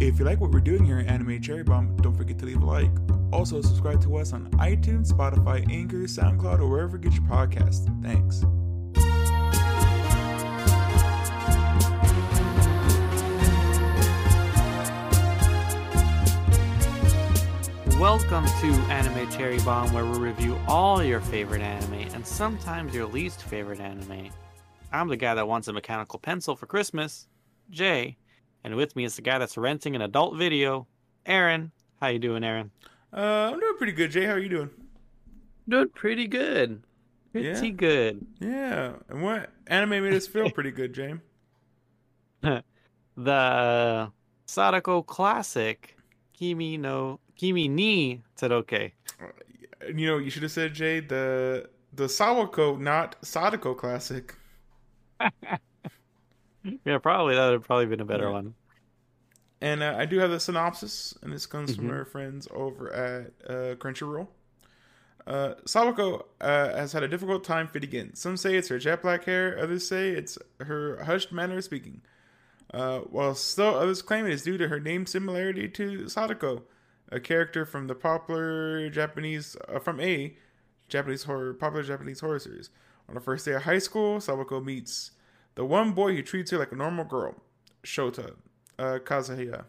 If you like what we're doing here at Anime Cherry Bomb, don't forget to leave a like. Also, subscribe to us on iTunes, Spotify, Anchor, SoundCloud, or wherever you get your podcasts. Thanks. Welcome to Anime Cherry Bomb, where we review all your favorite anime and sometimes your least favorite anime. I'm the guy that wants a mechanical pencil for Christmas, Jay, and with me is the guy that's renting an adult video, Aaron. How you doing, Aaron? Uh, I'm doing pretty good, Jay. How are you doing? Doing pretty good. Pretty Yeah? good. Yeah. And what anime made us feel pretty good, James? The Sadako classic, Kimi no Kimi ni Todoke. You know, you should have said, Jay, the the Sawako, not Sadako classic. Yeah, probably that would have probably been a better Yeah. one. And uh, I do have the synopsis, and this comes Mhm. from our friends over at uh, Crunchyroll. Uh, Sawako uh, has had a difficult time fitting in. Some say it's her jet black hair, others say it's her hushed manner of speaking. Uh, while still others claim it is due to her name similarity to Sadako, a character from the popular Japanese uh, from a Japanese horror popular Japanese horror series. On the first day of high school, Sawako meets the one boy who treats her like a normal girl, Shota uh Kazuhaya.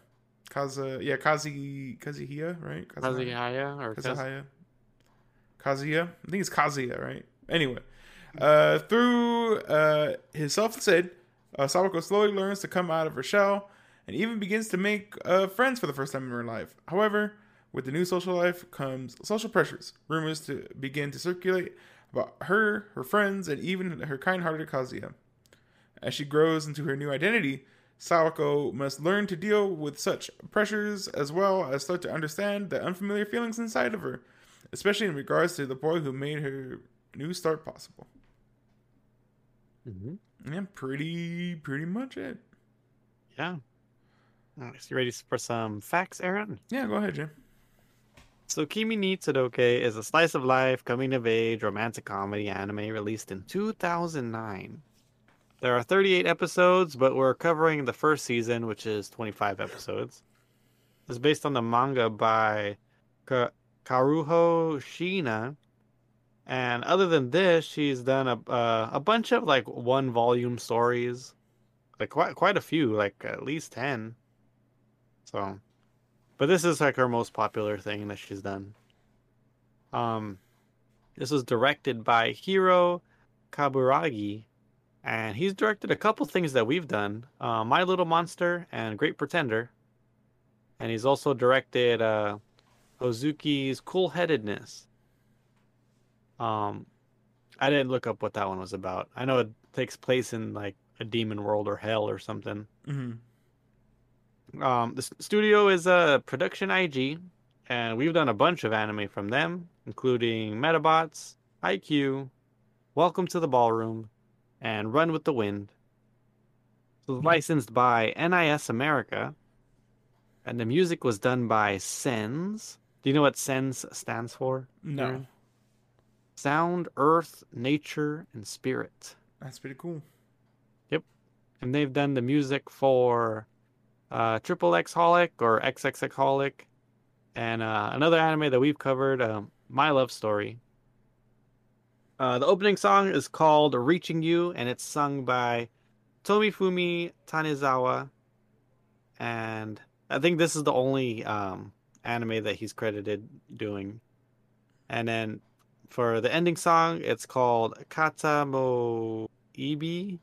Kaza yeah, Kazi Kazuhaya, right? Kazuhaya or Kaz- Kazuhaya. Kazuya? I think it's Kazuya, right? Anyway. Uh through uh his self said, uh, Sawako slowly learns to come out of her shell and even begins to make uh, friends for the first time in her life. However, with the new social life comes social pressures. Rumors to begin to circulate about her, her friends, and even her kind-hearted Kazuya. As she grows into her new identity, Sawako must learn to deal with such pressures as well as start to understand the unfamiliar feelings inside of her, especially in regards to the boy who made her new start possible. Mhm. Yeah, pretty pretty much it. Yeah. Nice. You ready for some facts, Aaron? Yeah, go ahead, Jim. So Kimi ni Todoke is a slice of life, coming of age, romantic comedy anime released in 2009. There are 38 episodes, but we're covering the first season, which is 25 episodes. It's based on the manga by Ka- Karuho Shiina. And other than this, she's done a uh, a bunch of like one volume stories, like quite quite a few, like at least 10. So but this is like her most popular thing that she's done. Um, this was directed by Hiro Kaburagi, and he's directed a couple things that we've done: uh, My Little Monster and Great Pretender. And he's also directed uh, Hozuki's Cool Headedness. Um, I didn't look up what that one was about. I know it takes place in like a demon world or hell or something. Mm-hmm. Um, the studio is a production IG, and we've done a bunch of anime from them, including Metabots, IQ, Welcome to the Ballroom, and Run with the Wind. So it's licensed by NIS America, and the music was done by Sens. Do you know what Sens stands for? No, Aaron? Sound, Earth, Nature, and Spirit. that's pretty cool. Yep. And they've done the music for uh, Triple X Holic or XXX Holic, and uh, another anime that we've covered, um, My Love Story. Uh, the opening song is called "Reaching You," and it's sung by Tomofumi Tanizawa, and I think this is the only um, anime that he's credited doing. And then for the ending song, it's called Kata mo Ibi,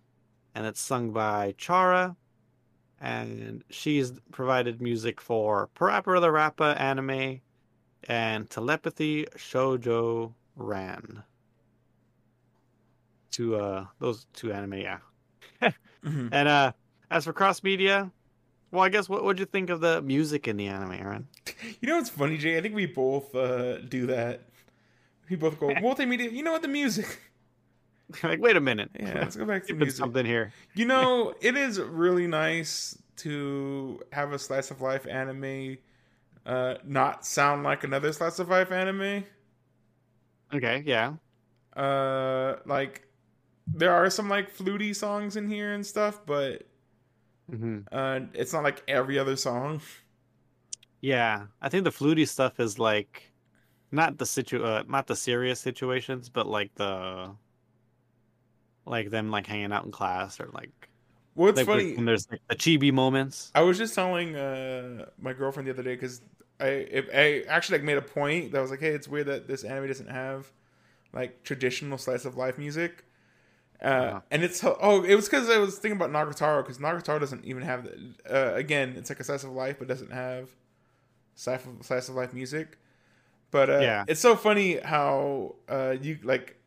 and it's sung by Chara. And she's provided music for Parappa the Rappa anime and Telepathy Shoujo Ran. Two uh those two anime, yeah. Mhm. And uh as for cross media, well I guess what would you think of the music in the anime, Aaron? You know what's funny, Jay? I think we both uh, do that. We both go multimedia. You know what? The music. like, wait a minute. Yeah, let's go back to music. something here. You know, it is really nice to have a slice of life anime uh, not sound like another slice of life anime. Okay, yeah. Uh, like there are some like fluty songs in here and stuff, but hmm Uh, it's not like every other song. Yeah, I think the fluty stuff is like not the situ uh, not the serious situations, but like the like them like hanging out in class or like What's like funny? when there's like the chibi moments. I was just telling uh, my girlfriend the other day because I if, I actually like made a point that was like, hey, it's weird that this anime doesn't have like traditional slice of life music. Uh, Yeah. And it's oh, it was because I was thinking about Nagatoro because Nagatoro doesn't even have the, uh, again, it's like a slice of life, but doesn't have slice of, slice of life music. But uh, Yeah. it's so funny how uh, you like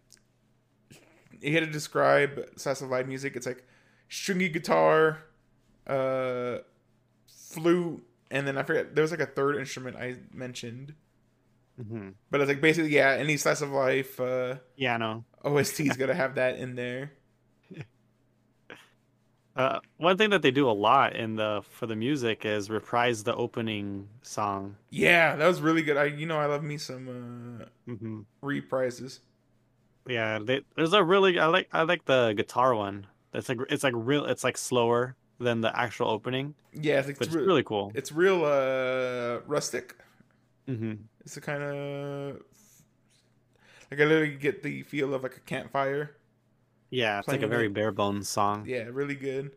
you had to describe slice of life music. It's like stringy guitar, uh, flute, and then I forget there was like a third instrument I mentioned. hmm But it's like basically yeah, any slice of life uh, Yeah, no. OST's gonna have that in there. Uh, one thing that they do a lot in the for the music is reprise the opening song. Yeah, that was really good. I you know I love me some uh, hmm reprises. Yeah, they, there's a really I like I like the guitar one. It's like it's like real. It's like slower than the actual opening, Yeah, it's, it's it's really cool. it's real uh, rustic. hmm It's a kind of like I literally get the feel of like a campfire. Yeah, it's like a very it. bare bones song. Yeah, really good.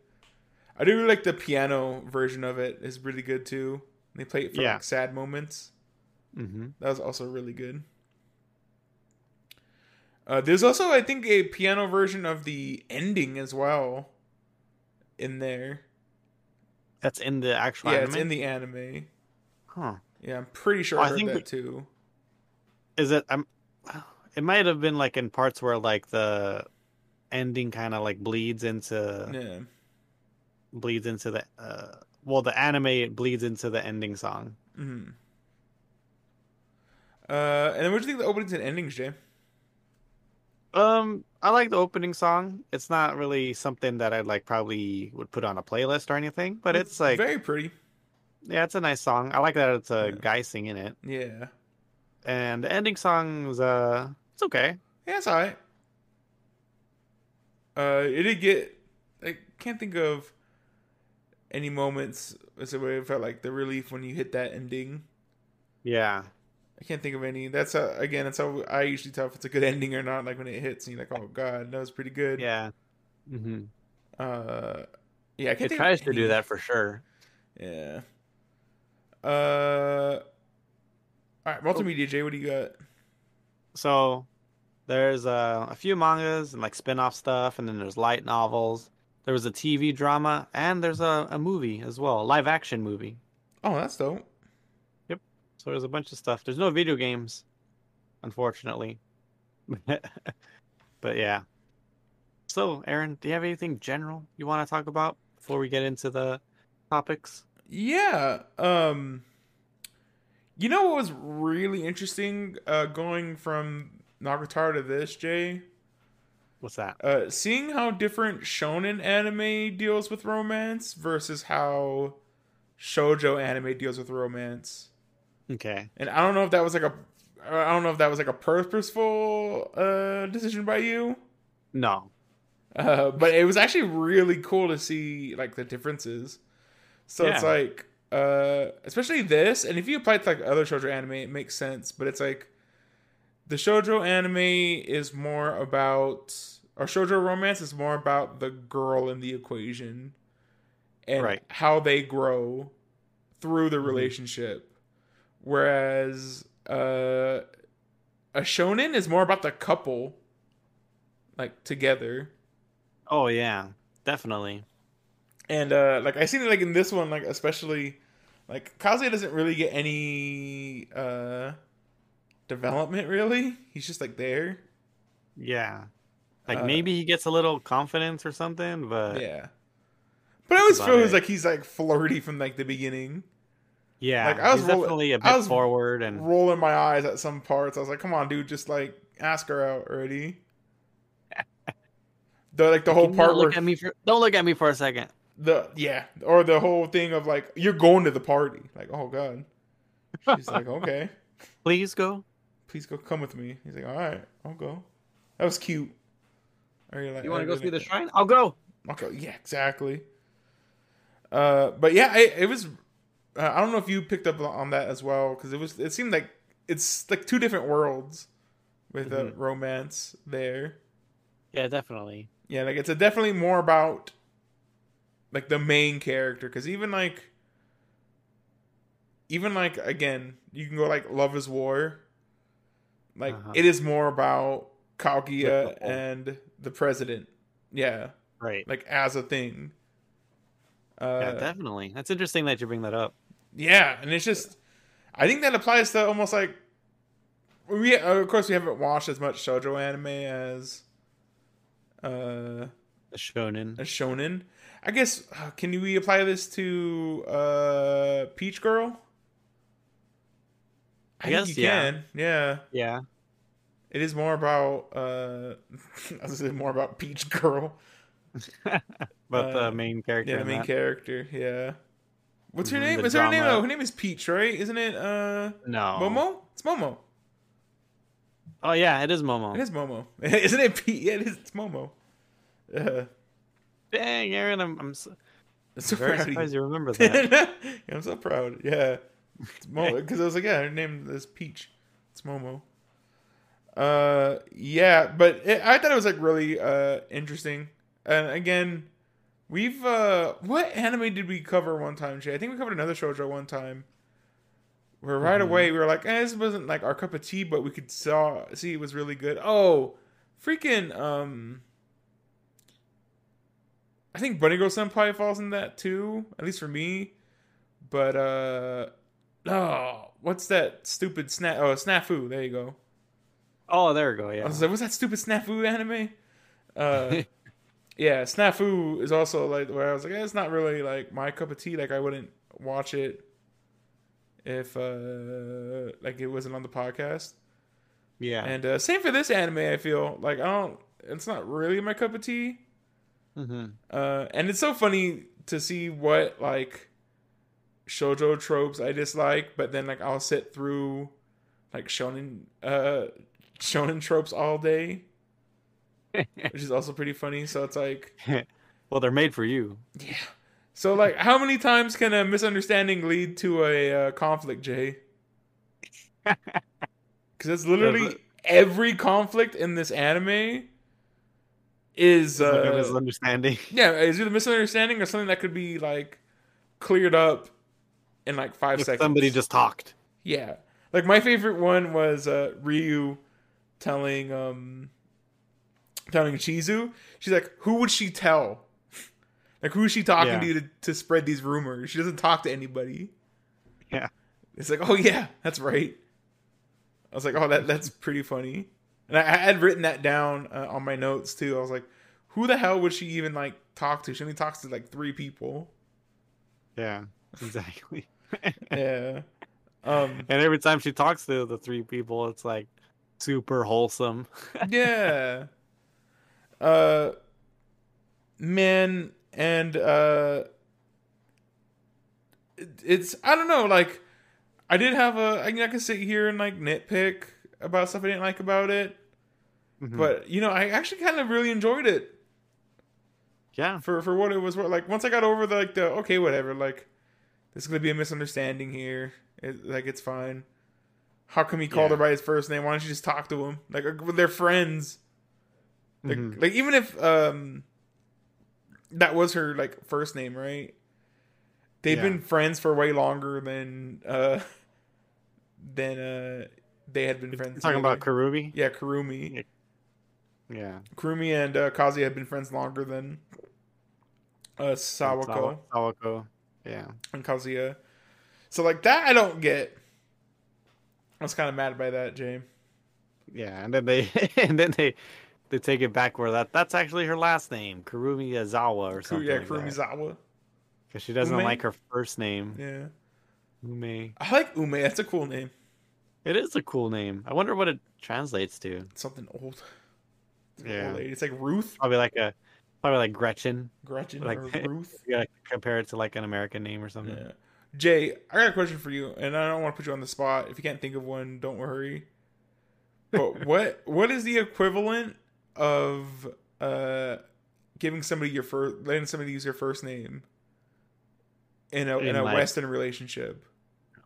I do really like the piano version of it. is really good too. They play it for Yeah. like sad moments. hmm That was also really good. Uh, there's also, I think, a piano version of the ending as well in there. That's in the actual yeah, anime. it's in the anime. Huh? Yeah, I'm pretty sure Oh, I I heard think that we- too. Is it? I'm. It might have been like in parts where like the ending kind of like bleeds into Yeah. bleeds into the uh well the anime it bleeds into the ending song. hmm Uh, and then what do you think of the openings and endings, Jay? Um, I like the opening song. It's not really something that I like probably would put on a playlist or anything, but it's like very pretty. yeah, it's a nice song. I like that it's a Yeah. guy singing it, Yeah. and the ending song's uh, it's okay. Yeah, it's alright. Uh, it did get. I can't think of any moments where it felt like the relief when you hit that ending. Yeah, I can't think of any. That's how, again. That's how I usually tell if it's a good ending or not. Like when it hits, and you're like, "Oh God, that was pretty good." yeah. hmm Uh, yeah. I can't It tries to do that for sure. Yeah. Uh. All right, multimedia. Jay, what do you got? So there's uh, a few mangas and like spin-off stuff, and then there's light novels. There was a TV drama, and there's a, a movie as well, a live action movie. Oh, that's dope. Yep. So there's a bunch of stuff. There's no video games, unfortunately. but yeah. So, Aaron, do you have anything general you want to talk about before we get into the topics? Yeah. Um You know what was really interesting uh going from Nagatoro to this, Jay? What's that? Uh seeing how different shonen anime deals with romance versus how shoujo anime deals with romance. Okay. And I don't know if that was like a I don't know if that was like a purposeful uh decision by you. No. Uh, but it was actually really cool to see like the differences. So it's like, uh, especially this, and if you apply it to like other shoujo anime, it makes sense. But it's like the shoujo anime is more about, or shoujo romance is more about the girl in the equation and Right. how they grow through the Mhm. relationship. Whereas uh, a shonen is more about the couple, like together. Oh yeah, definitely. And uh like I seen it like in this one, like especially like Kazuya doesn't really get any uh development really. He's just like there. Yeah. Like Uh, maybe he gets a little confidence or something, but yeah. But I always feel like he's like flirty from like the beginning. Yeah. Like, I was rolling- definitely a bit forward and Rolling my eyes at some parts. I was like, come on, dude, just like ask her out already. The like the whole part not where look at me for don't look at me for a second. The yeah, or the whole thing of like you're going to the party. Like, oh god. She's like, okay. Please go. please go come with me. He's like, all right, I'll go. That was cute. I really like- You I want to go see the shrine? I'll go. I'll go. yeah, exactly. Uh, but yeah, I, it was. Uh, I don't know if you picked up on that as well because it was. It seemed like it's like two different worlds with uh, Mhm. romance there. Yeah, definitely. Yeah, like it's a definitely more about like the main character because even like even like again you can go like Love is War. Like Uh-huh. it is more about Kaguya the- and the president. Yeah, Right. like as a thing. Uh, yeah, definitely. That's interesting that you bring that up. Yeah, and it's just, I think that applies to almost like, we uh, of course we haven't watched as much shoujo anime as, uh, The shonen. a shonen. I guess uh, can we apply this to uh Peach Girl? I think guess, you yeah. can. Yeah, Yeah. it is more about uh, I was more about Peach Girl. but Uh, the main character. Yeah, the main that. character. Yeah. What's her Mhm, name? the Is her name? drama. Oh, her name is Peach, right? Isn't it? Uh, No. Momo. It's Momo. Oh yeah, it is Momo. It is Momo. Isn't it Pete? Yeah, it is. It's Momo. Uh, Dang, Aaron, I'm, I'm so, I'm so very proud you. surprised you remember that. yeah, I'm so proud. Yeah, it's Momo because I was like, yeah, her name is Peach. It's Momo. Uh, yeah, but it, I thought it was like really uh interesting. And again, we've uh, what anime did we cover one time? Jay? I think we covered another shoujo one time. Where right Mhm. away we were like, eh, this wasn't like our cup of tea, but we could saw see it was really good. Oh, freaking um. I think Bunny Girl Senpai falls in that too, at least for me. But uh oh, what's that stupid snap? Oh, snafu. There you go. oh, there we go. I Yeah. was like, what's that stupid snafu anime? Uh, yeah, snafu is also like where I was like, eh, it's not really like my cup of tea. Like I wouldn't watch it if uh like it wasn't on the podcast. yeah. And uh, same for this anime. I feel like I don't. It's not really my cup of tea. Hmm Uh, and it's so funny to see what like shojo tropes I dislike, but then like I'll sit through like shonen uh shonen tropes all day, which is also pretty funny. So it's like well, they're made for you. yeah. So like how many times can a misunderstanding lead to a uh, conflict, Jay? Cuz it's literally every conflict in this anime is It's like a uh, misunderstanding. Yeah, is it a misunderstanding or something that could be like cleared up in like five If seconds? somebody just talked. yeah. Like my favorite one was uh, Ryu telling um telling Chizu. She's like, who would she tell? Like who is she talking Yeah. to, to to spread these rumors? She doesn't talk to anybody. Yeah. It's like, oh yeah, that's right. I was like, oh that that's pretty funny. And I, I had written that down uh, on my notes too. I was like, who the hell would she even like talk to? She only talks to like three people. Yeah. Exactly. Yeah. Um. and every time she talks to the three people, it's like super wholesome. yeah. Uh. Man, and uh. it- It's I don't know like. I did have a I, I can sit here and like nitpick about stuff I didn't like about it, Mhm. but you know I actually kind of really enjoyed it. yeah, for for what it was worth. Like once I got over the like the okay whatever like there's gonna be a misunderstanding here. It, like it's fine. How come he called Yeah. her by his first name? Why don't you just talk to him? Like uh, they're friends. Like Mhm. like even if um that was her like first name, right? They've Yeah. been friends for way longer than uh than uh they had been You're friends. talking about Karumi? Yeah, Karumi. Yeah, Karumi and uh, Kazuya have been friends longer than uh Sawako. Sawako. Yeah, and Kazuya. So like that I don't get. I was kind of mad by that, Jay. yeah, and then they and then they they take it back where that that's actually her last name, Karumi Azawa or something. yeah, like Kurumizawa. because she doesn't Ume? like her first name, Yeah, Ume. I like Ume. That's a cool name. It is a cool name. I wonder what it translates to. It's something old. It's Yeah. old. It's like Ruth, Probably like a probably like Gretchen. Gretchen, Like- or Ruth. You gotta compare it to like an American name or something. Yeah. Jay, I got a question for you, and I don't want to put you on the spot. If you can't think of one, don't worry. But what what is the equivalent of uh giving somebody your first letting somebody use your first name in a in, In, a like- Western relationship?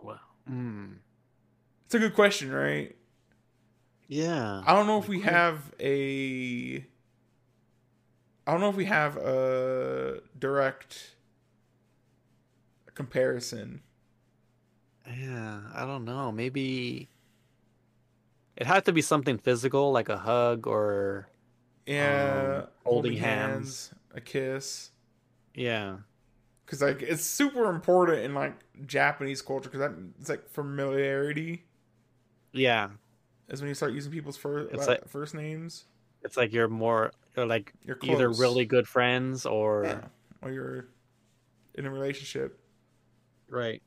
Well, mm, It's a good question, right? yeah. I don't know if we have a. I don't know if we have a direct comparison. Yeah, I don't know. Maybe it had to be something physical, like a hug or Yeah, Um, holding hands. a kiss, yeah, because like it's super important in like Japanese culture because that it's like familiarity yeah. is when you start using people's first like- first names. It's like you're more you're like You're either really good friends or yeah, or you're in a relationship. right.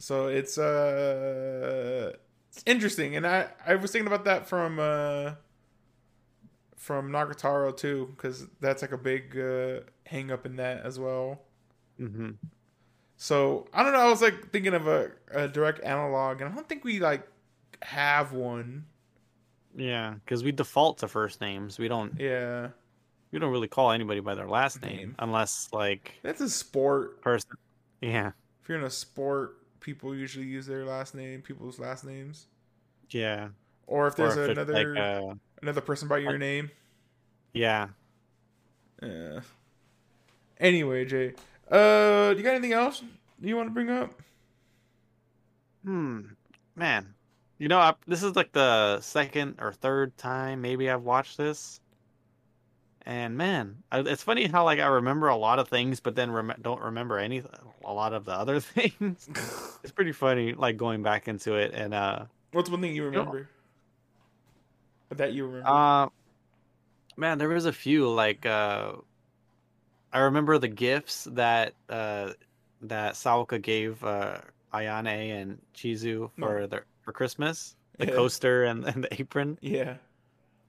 So it's uh it's interesting, and I I was thinking about that from uh from Nagatoro too, because that's like a big uh, hang up in that as well. hmm So I don't know. I was like thinking of a, a direct analog, and I don't think we like have one. Yeah, because we default to first names. We don't Yeah, we don't really call anybody by their last name Name. unless like that's a sport. person. Yeah, If you're in a sport, people usually use their last name, people's last names, yeah. or if there's or if another like uh, another person by your name. yeah. Yeah. Anyway, Jay, uh, do you got anything else you want to bring up? Hmm, man. You know, I, this is like the second or third time maybe I've watched this, and man, I, it's funny how like I remember a lot of things, but then rem- don't remember any a lot of the other things. it's pretty funny, like going back into it, and uh, What's one thing you remember? That you remember? uh, man, there was a few like uh, I remember the gifts that uh that Saoka gave uh Ayane and Chizu for their for Christmas. The Yeah. coaster and, and the apron. yeah,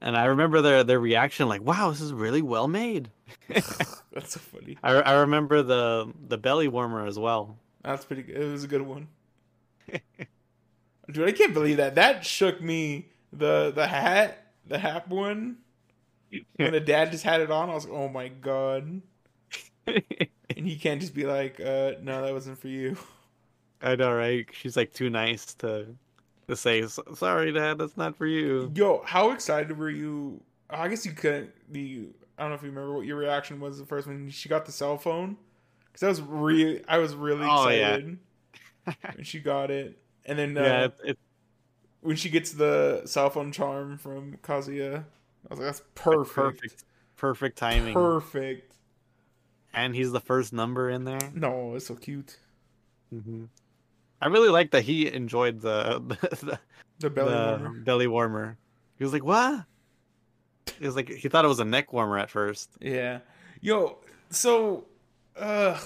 And I remember their their reaction, like, "Wow, this is really well made." that's so funny. I, I remember the the belly warmer as well. That's pretty good. It was a good one. Dude, I can't believe that. That shook me. The the hat, the hat one. When the dad just had it on, I was like, "Oh my god!" And he can't just be like, uh, "No, that wasn't for you." I know, right? She's like too nice to to say, "Sorry, Dad, that's not for you." Yo, how excited were you? I guess you couldn't be. I don't know if you remember what your reaction was the first when she got the cell phone, because I was really, I was really Oh, yeah. excited when she got it, and then uh, yeah, it, it, when she gets the cell phone charm from Kazuya, I was like, "That's perfect, perfect, perfect timing. perfect." and he's the first number in there. No, it's so cute. hmm I really like that he enjoyed the the, The belly the warmer. belly warmer. He was like, "What?" He was like, he thought it was a neck warmer at first. Yeah. Yo, so uh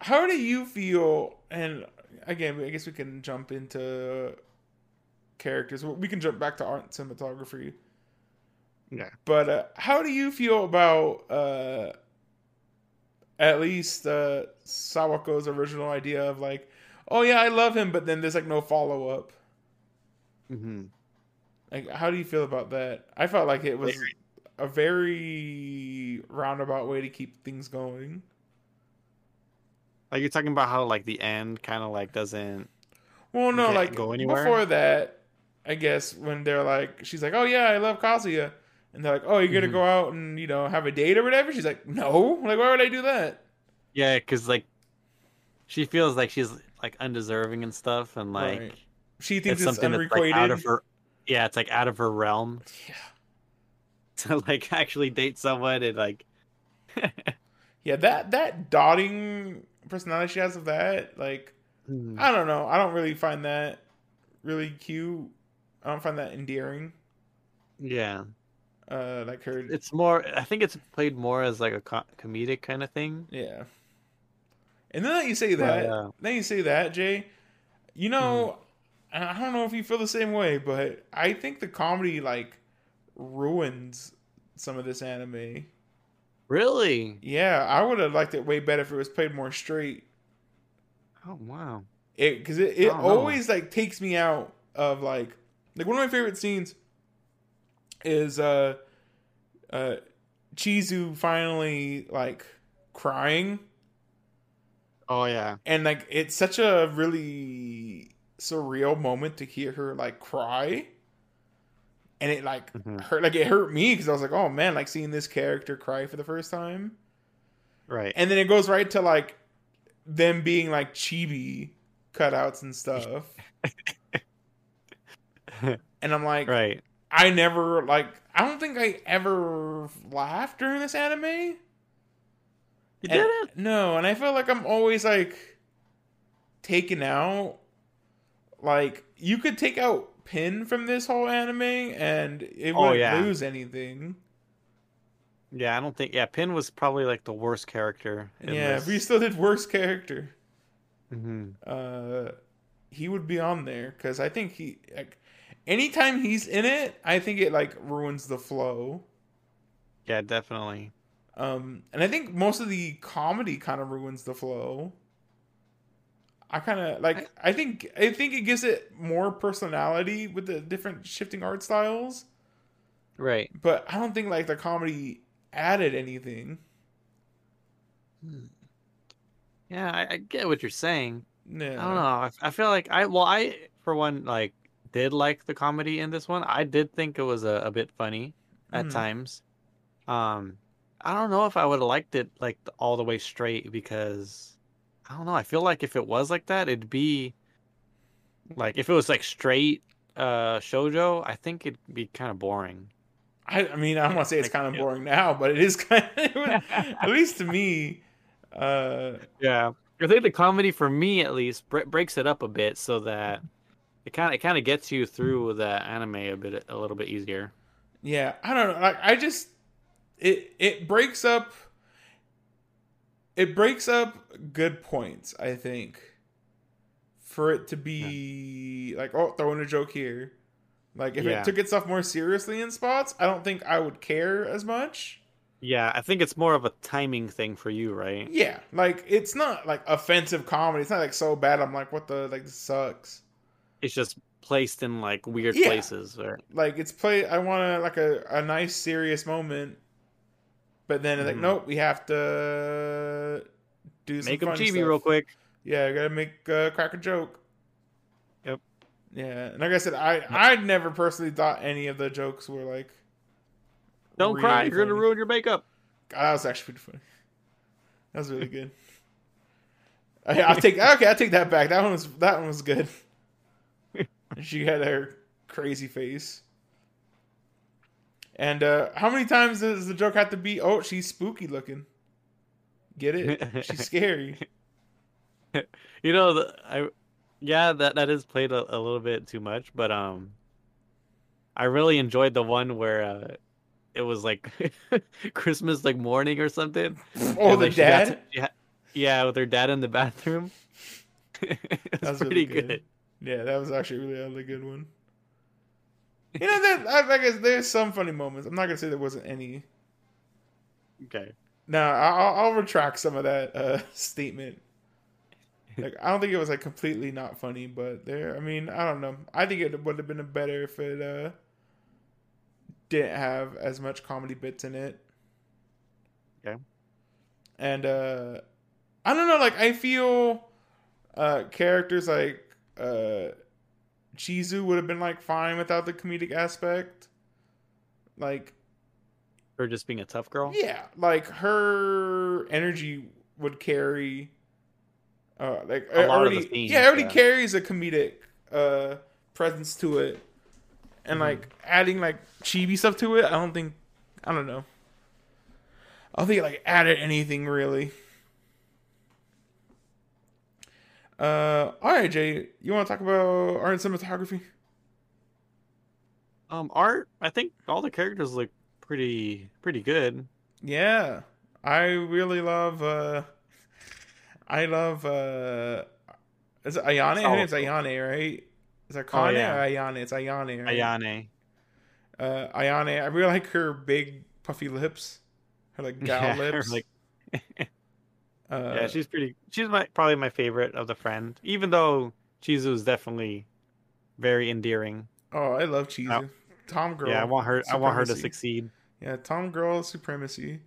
how do you feel and again, I guess we can jump into characters. We can jump back to art and cinematography. Yeah. But uh, how do you feel about uh at least uh Sawako's original idea of like, oh yeah, I love him, but then there's like no follow up. hmm Like, how do you feel about that? I felt like it was a very roundabout way to keep things going. Like you're talking about how like the end kind of like doesn't. Well, no, like go anywhere? before that, I guess when they're like, she's like, "Oh yeah, I love Kazuya," and they're like, "Oh, you're gonna Mhm. go out and you know have a date or whatever." She's like, "No, like why would I do that?" Yeah, because like she feels like she's like undeserving and stuff, and like Right. She thinks it's it's, unrequited. like out of her. Yeah, it's like out of her realm yeah, to like actually date someone and like. yeah, that that dotting personality she has of that, like, I don't know, I don't really find that really cute. I don't find that endearing. yeah, Uh, like her, it's more. I think it's played more as like a co- comedic kind of thing. Yeah. And then that you say that, uh, then you say that, Jay. You know, and I don't know if you feel the same way, but I think the comedy like ruins some of this anime. Really? Yeah, I would have liked it way better if it was played more straight. Oh wow. It because it, it don't know. always like takes me out of like like one of my favorite scenes is uh uh Chizu finally like crying Oh yeah. and like it's such a really surreal moment to hear her like cry and it like Mhm. hurt like it hurt me because i was like oh man like seeing this character cry for the first time Right. and then it goes right to like them being like chibi cutouts and stuff and i'm like right. i never like i don't think i ever laughed during this anime You And- didn't? No, and I feel like I'm always like taken out. Like you could take out Pin from this whole anime, and it Oh, wouldn't yeah. lose anything. Yeah, I don't think. Yeah, Pin was probably like the worst character. In yeah, this. we still did worst character, Mm-hmm. uh, he would be on there because I think he like anytime he's in it, I think it like ruins the flow. Yeah, definitely. Um, and I think most of the comedy kind of ruins the flow. I kind of like. I think. I think it gives it more personality with the different shifting art styles. Right. But I don't think like the comedy added anything. Yeah, I, I get what you're saying. No. I don't know. I, I feel like I well, I for one like did like the comedy in this one. I did think it was a, a bit funny at Mhm. times. Um, I don't know if I would have liked it like all the way straight because I don't know. I feel like if it was like that, it'd be like if it was like straight uh shojo. I think it'd be kind of boring. I, I mean, I don't want to say it's kind of boring now, but it is kind of, at least to me. Uh, Yeah, I think the comedy for me at least bre- breaks it up a bit so that it kind of it kind of gets you through the anime a bit a little bit easier. yeah, I don't know. Like, I just it it breaks up. It breaks up good points. I think for it to be like, oh, throwing a joke here. Like, if Yeah. it took itself more seriously in spots, I don't think I would care as much. Yeah, I think it's more of a timing thing for you, right? Yeah, like it's not like offensive comedy. It's not like so bad. I'm like, what the like this sucks. It's just placed in like weird Yeah. places. Right? like it's play i want to like a, a nice serious moment but then it's like Mhm. nope we have to do some Make them funny chibi stuff. real quick. yeah I gotta make uh, crack a joke Yep. yeah and like i said i i never personally thought any of the jokes were like Don't cry, really you're gonna ruin your makeup. God, that was actually pretty funny that was really good I, i'll take okay i'll take that back that one was that one was good she had her crazy face and uh how many times does the joke have to be oh she's spooky looking get it she's scary You know, the, I yeah, that that is played a, a little bit too much, but um, I really enjoyed the one where uh, it was like Christmas like morning or something. oh and, the like, dad to- ha- yeah, with her dad in the bathroom. That's pretty really good. good. yeah that was actually really a really good one you know that I, I guess there's some funny moments i'm not gonna say there wasn't any Okay. No, I'll, I'll retract some of that uh, statement. Like, I don't think it was like completely not funny, but there. I mean, I don't know. I think it would have been better if it uh, didn't have as much comedy bits in it. Okay. And uh, I don't know. Like, I feel uh, characters like uh, Chizu would have been like fine without the comedic aspect. Like, Her just being a tough girl. yeah, like her energy would carry, uh, like A it lot of the already, scenes, yeah, it already yeah. carries a comedic uh presence to it, and Mhm. like adding like chibi stuff to it. I don't think, I don't know. I don't think it like added anything really. Uh, all right, Jay, you want to talk about art and cinematography? Um, art. I think all the characters look pretty pretty good. Yeah. I really love uh I love uh is it Ayane? I think it's Ayane, right? Is that Kane Oh, yeah. or Ayane? It's Ayane, right? Ayane. Uh Ayane. I really like her big puffy lips. Her like gal Yeah, her, lips. like uh, yeah, she's pretty. She's my probably my favorite of the friend. Even though Chizu is definitely very endearing. Oh, I love Chizu. Tom girl. yeah, I want her. I want her to succeed. Yeah, Tom girl supremacy.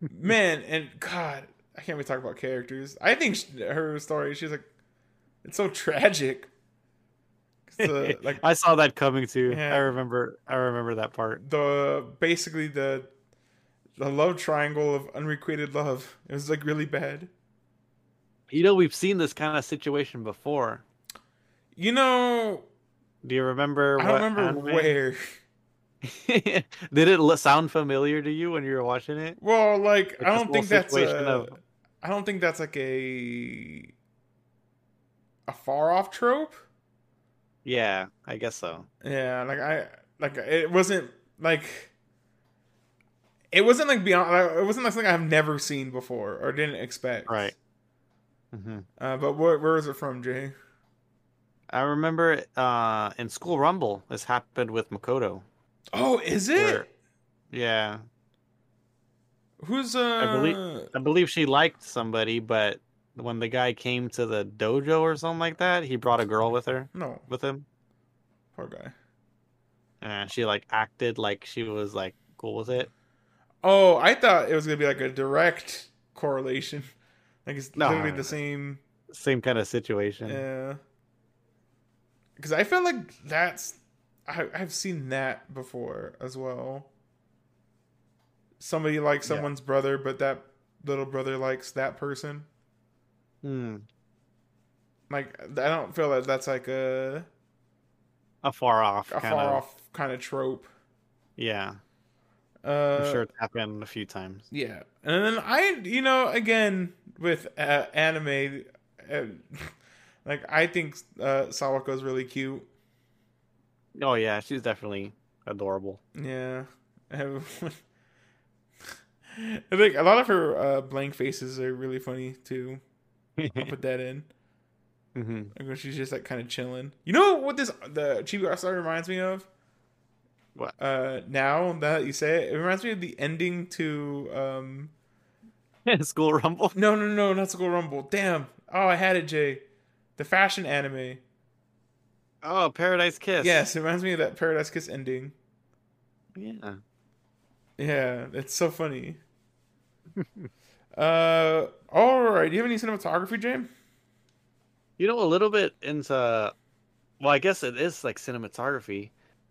Man, and God, I can't even talk about characters. I think sh her story. She's like, it's so tragic. The, like I saw that coming too. Yeah. I remember. I remember that part. the basically the the love triangle of unrequited love. It was like really bad. You know, we've seen this kind of situation before. You know, Do you remember? I remember anime? where. Did it sound familiar to you when you were watching it? Well, like Like I don't think that's a, of- I don't think that's like a a far off trope. Yeah, I guess so. Yeah, like I like it wasn't like it wasn't like beyond. It wasn't like something I've never seen before or didn't expect. Right. hmm Uh, but where where is it from, Jay? I remember uh, in School Rumble, this happened with Makoto. Oh, is it? Where- Yeah, Who's uh? believe- I believe she liked somebody, but when the guy came to the dojo or something like that, he brought a girl with her No, with him, poor guy. and she like acted like she was like cool with it. Oh, I thought it was gonna be like a direct correlation. Like it's No, literally no, the same. Same kind of situation. Yeah. Because I feel like that's I, I've seen that before as well. Somebody likes Yeah. someone's brother, but that little brother likes that person. Hmm. Like I don't feel like that's like a A far off. a far of, off kind of trope. Yeah, Uh, I'm sure it's happened a few times. Yeah, and then I, you know, again with uh, anime, uh, like I think uh, Sawako is really cute. Oh yeah, she's definitely adorable. Yeah, I think a lot of her uh, blank faces are really funny too. I'll put that in. Mm-hmm. Like when she's just like kind of chilling. You know what this the Chibi Star reminds me of? What? Uh, now that you say it, it reminds me of the ending to um. School Rumble. No, no, no, not School Rumble. Damn. Oh, I had it, Jay. The fashion anime. Oh, Paradise Kiss. Yes, it reminds me of that Paradise Kiss ending. Yeah. Yeah, it's so funny. uh, all right. Do you have any cinematography, James? You know, a little bit into, well, I guess it is like cinematography,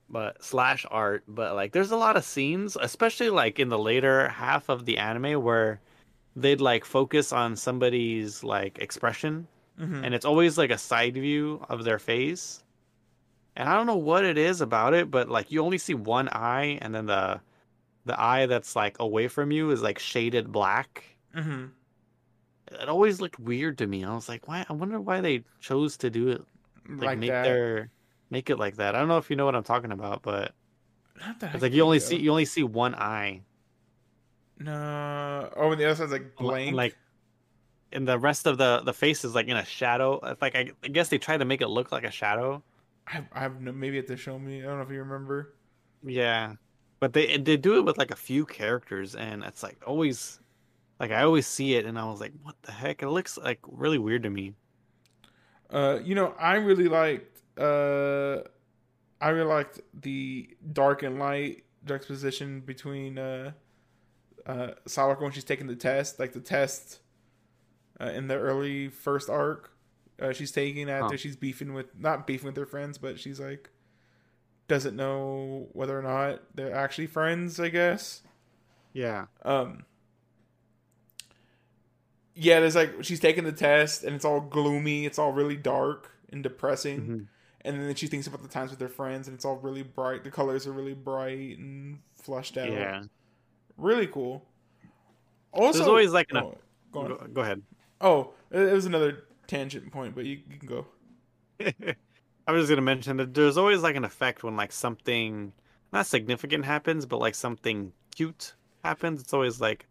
but slash art. But like, there's a lot of scenes, especially like in the later half of the anime, where they'd like focus on somebody's like expression, Mm-hmm. and it's always like a side view of their face. And I don't know what it is about it, but like you only see one eye, and then the the eye that's like away from you is like shaded black. mm-hmm. It always looked weird to me. I was like, why? I wonder why they chose to do it like, Like, make that. their make it like that. I don't know if you know what I'm talking about, but Not that I it's like you only think see you only see one eye. No. Oh, and the other side's like blank. Like and the rest of the the face is like in a shadow. It's like I, I guess they try to make it look like a shadow. I, I have no. Maybe if they show me. I don't know if you remember. Yeah. But they they do it with like a few characters and it's like always like I always see it and I was like, what the heck? It looks like really weird to me. Uh, you know, I really liked. Uh, I really liked the dark and light juxtaposition between uh, uh, Sawako when she's taking the test, like the test uh, in the early first arc. Uh, she's taking after Huh. she's beefing with not beefing with her friends, but she's like doesn't know whether or not they're actually friends. I guess. Yeah. Um. Yeah, there's like she's taking the test and it's all gloomy. It's all really dark and depressing. Mhm. And then she thinks about the times with her friends and it's all really bright. The colors are really bright and flushed out. Yeah. Really cool. Also, There's always like an oh, go go, go ahead. Oh, it was another tangent point, but you, you can go. I was just gonna mention that there's always like an effect when like something not significant happens, but like something cute happens. It's always like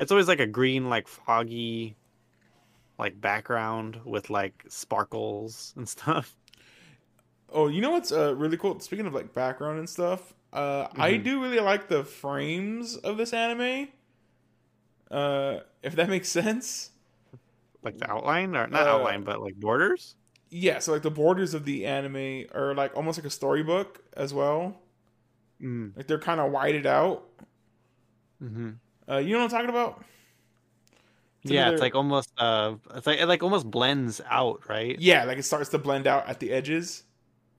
it's always like a green, like foggy like background with like sparkles and stuff. Oh, you know what's uh, really cool? Speaking of like background and stuff, uh, I Mhm. do really like the frames of this anime. Uh, if that makes sense. Like the outline or not Uh, outline, but like borders. Yeah, so like the borders of the anime are like almost like a storybook as well. Mm. Like they're kind of whited out. hmm Uh, you know what I'm talking about? yeah, another- it's like almost uh, it's like it like almost blends out, right? yeah, like it starts to blend out at the edges.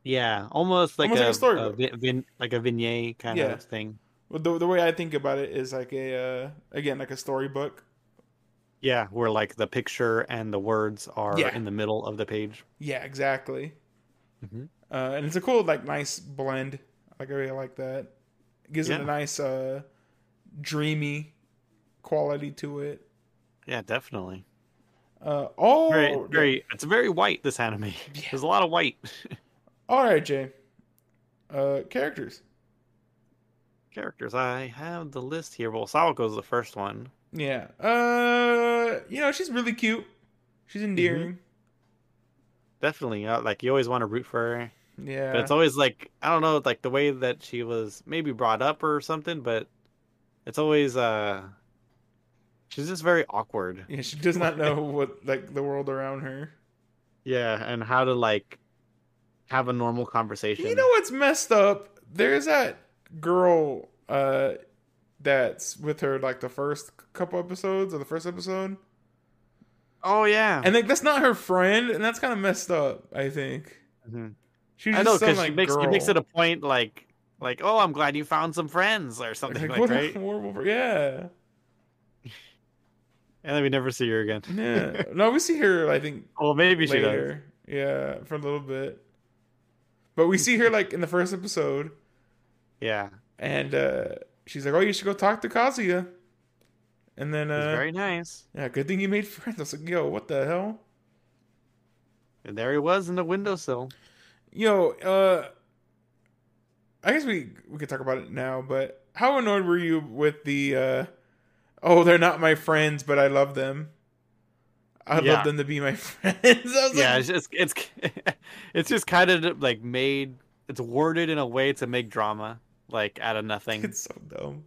Yeah, almost like Almost like a, a storybook. vin- like a vignette kind Yeah. of thing. Well, the the way I think about it is like a uh, again like a storybook. Yeah, where like the picture and the words are Yeah. in the middle of the page. Yeah, exactly. Mhm. Uh, and it's a cool like nice blend. Like I really like that. It gives it a nice uh, dreamy quality to it. Yeah, definitely. Uh, oh, Very, very. It's very white. This anime. There's a lot of white all right, Jay. Uh, characters. characters. I have the list here. Well, Sawako's the first one. Yeah. Uh, you know she's really cute. She's Mm-hmm. endearing. Definitely. Uh, like you always want to root for her. Yeah. But it's always like I don't know, like the way that she was maybe brought up or something, but it's always uh she's just very awkward. yeah, she does not know what like the world around her. Yeah, and how to like have a normal conversation. You know what's messed up? There's that girl uh that's with her like the first couple episodes or the first episode. oh yeah. And like that's not her friend, and that's kind of messed up, I think. Mhm. She's I just know because like she makes girl. she makes it a point like like oh I'm glad you found some friends or something like, like, right. horrible yeah. And then we never see her again. Yeah. no, we see her I think well, maybe she does. Yeah, for a little bit. But we see her like in the first episode Yeah, and uh she's like, "Oh, you should go talk to Kazuya." And then uh very nice. yeah, good thing you made friends. I was like, "Yo, what the hell?" And there he was in the windowsill. Yo, uh I guess we we could talk about it now, but how annoyed were you with the uh oh, they're not my friends, but I love them. I'd Yeah. love them to be my friends. I was yeah, like, it's just it's it's just kind of like made it's worded in a way to make drama like out of nothing. it's so dumb.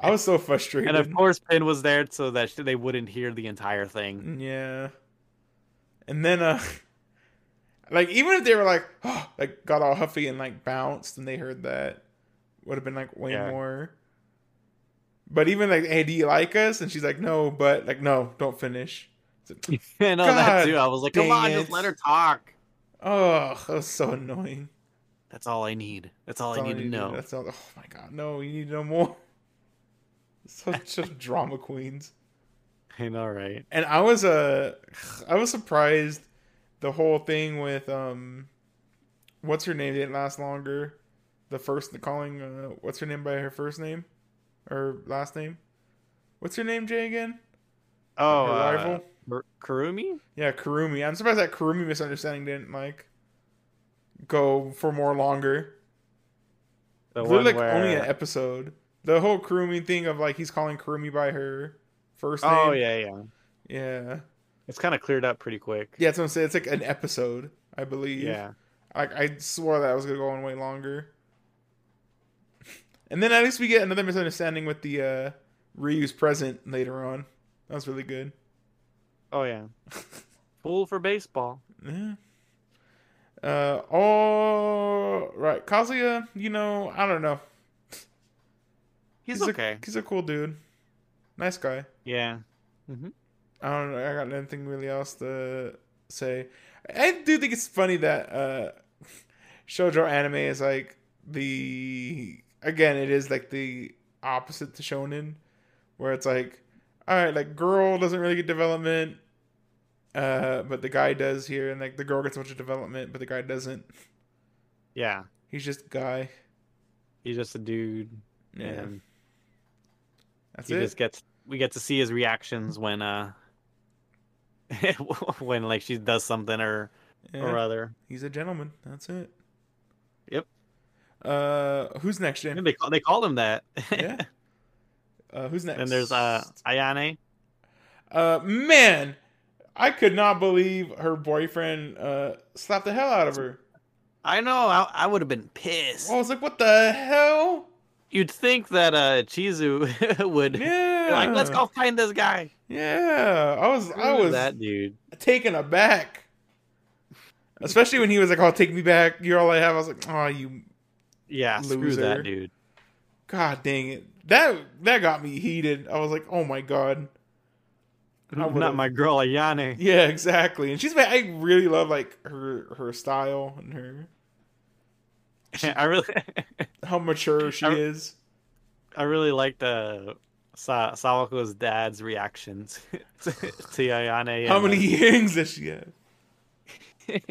I was so frustrated. And of course, Pin was there so that they wouldn't hear the entire thing. Yeah. And then uh like even if they were like oh, like got all huffy and like bounced and they heard that would have been like way Yeah. more. But even like, hey, do you like us? And she's like, no, but like, no, don't finish. Like, I know God that too. I was like, come on, just let her talk. oh, that was so annoying. That's all I need. That's all That's I all need to know. That's all. Oh my god, no, you need to know more. Such drama queens. I know, right? And I was uh I was surprised the whole thing with um what's her name didn't last longer. The first calling uh what's her name by her first name or last name? What's your name, Jay again? Oh, her uh, rival? Kur- Kurumi? Yeah, Kurumi. I'm surprised that Kurumi misunderstanding didn't like go for more longer. The one like where... only an episode. The whole Kurumi thing of like he's calling Kurumi by her first name. Oh yeah, yeah. yeah, It's kind of cleared up pretty quick. yeah. That's what I'm saying. It's like an episode, I believe. Yeah. Like I swore that I was gonna go on way longer. And then at least we get another misunderstanding with the uh Ryu's present later on. That was really good. Oh yeah. Fool for baseball. Yeah. Uh all right. Kazuya, you know, I don't know. He's, a- okay. he's a cool dude. Nice guy. Yeah. I don't know. I got nothing really else to say. I do think it's funny that uh shoujo anime is like the again, it is like the opposite to shonen, where it's like, all right, like girl doesn't really get development, uh, but the guy does here, and like the girl gets a bunch of development, but the guy doesn't. Yeah. He's just a guy. He's just a dude. Yeah, that's he it. just gets we get to see his reactions when uh when like she does something or Yeah. or other. He's a gentleman. That's it. Yep. Uh, who's next, Jim? They call they called him that. Yeah. Uh, who's next? and there's uh Ayane. Uh, man, I could not believe her boyfriend uh slapped the hell out of her. I know. I, I would have been pissed. I was like, what the hell? You'd think that uh Chizu would Yeah. be like, let's go find this guy. Yeah, I was, I was that dude. taken aback. Especially when he was like, "Oh, take me back. You're all I have." I was like, "Oh, you, Yeah, screw that dude. god dang it." That that got me heated. I was like, "Oh my god." Not my girl Ayane. Yeah, exactly. And she's I really love like her her style and her I really, how mature she I- is. I really liked uh, Sa- Sawako's dad's reactions to, Ayane. How many uh, earrings does she have?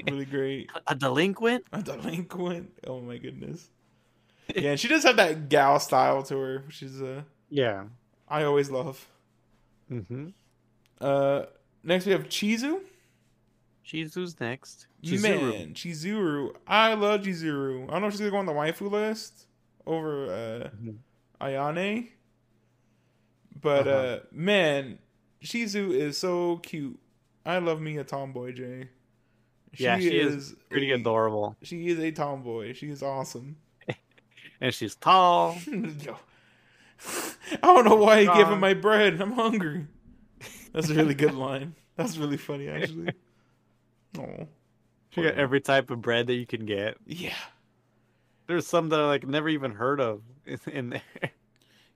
Really great. a delinquent? A delinquent. Oh my goodness. Yeah, and she does have that gal style to her, which is uh Yeah. I always love. Mm-hmm. Uh next we have Chizu. Chizu's next. Man, Chizuru. I love Chizuru. I don't know if she's gonna go on the waifu list over uh Mhm. Ayane. But uh Uh-huh. man, Chizu is so cute. I love me a tomboy, Jay. Yeah, she is Pretty a- adorable. She is a tomboy. She is awesome. And she's tall. I don't know why he gave him my bread. I'm hungry. That's a really good line. That's really funny, actually. Oh, She got every type of bread that you can get. yeah, There's some that I like never even heard of in- there.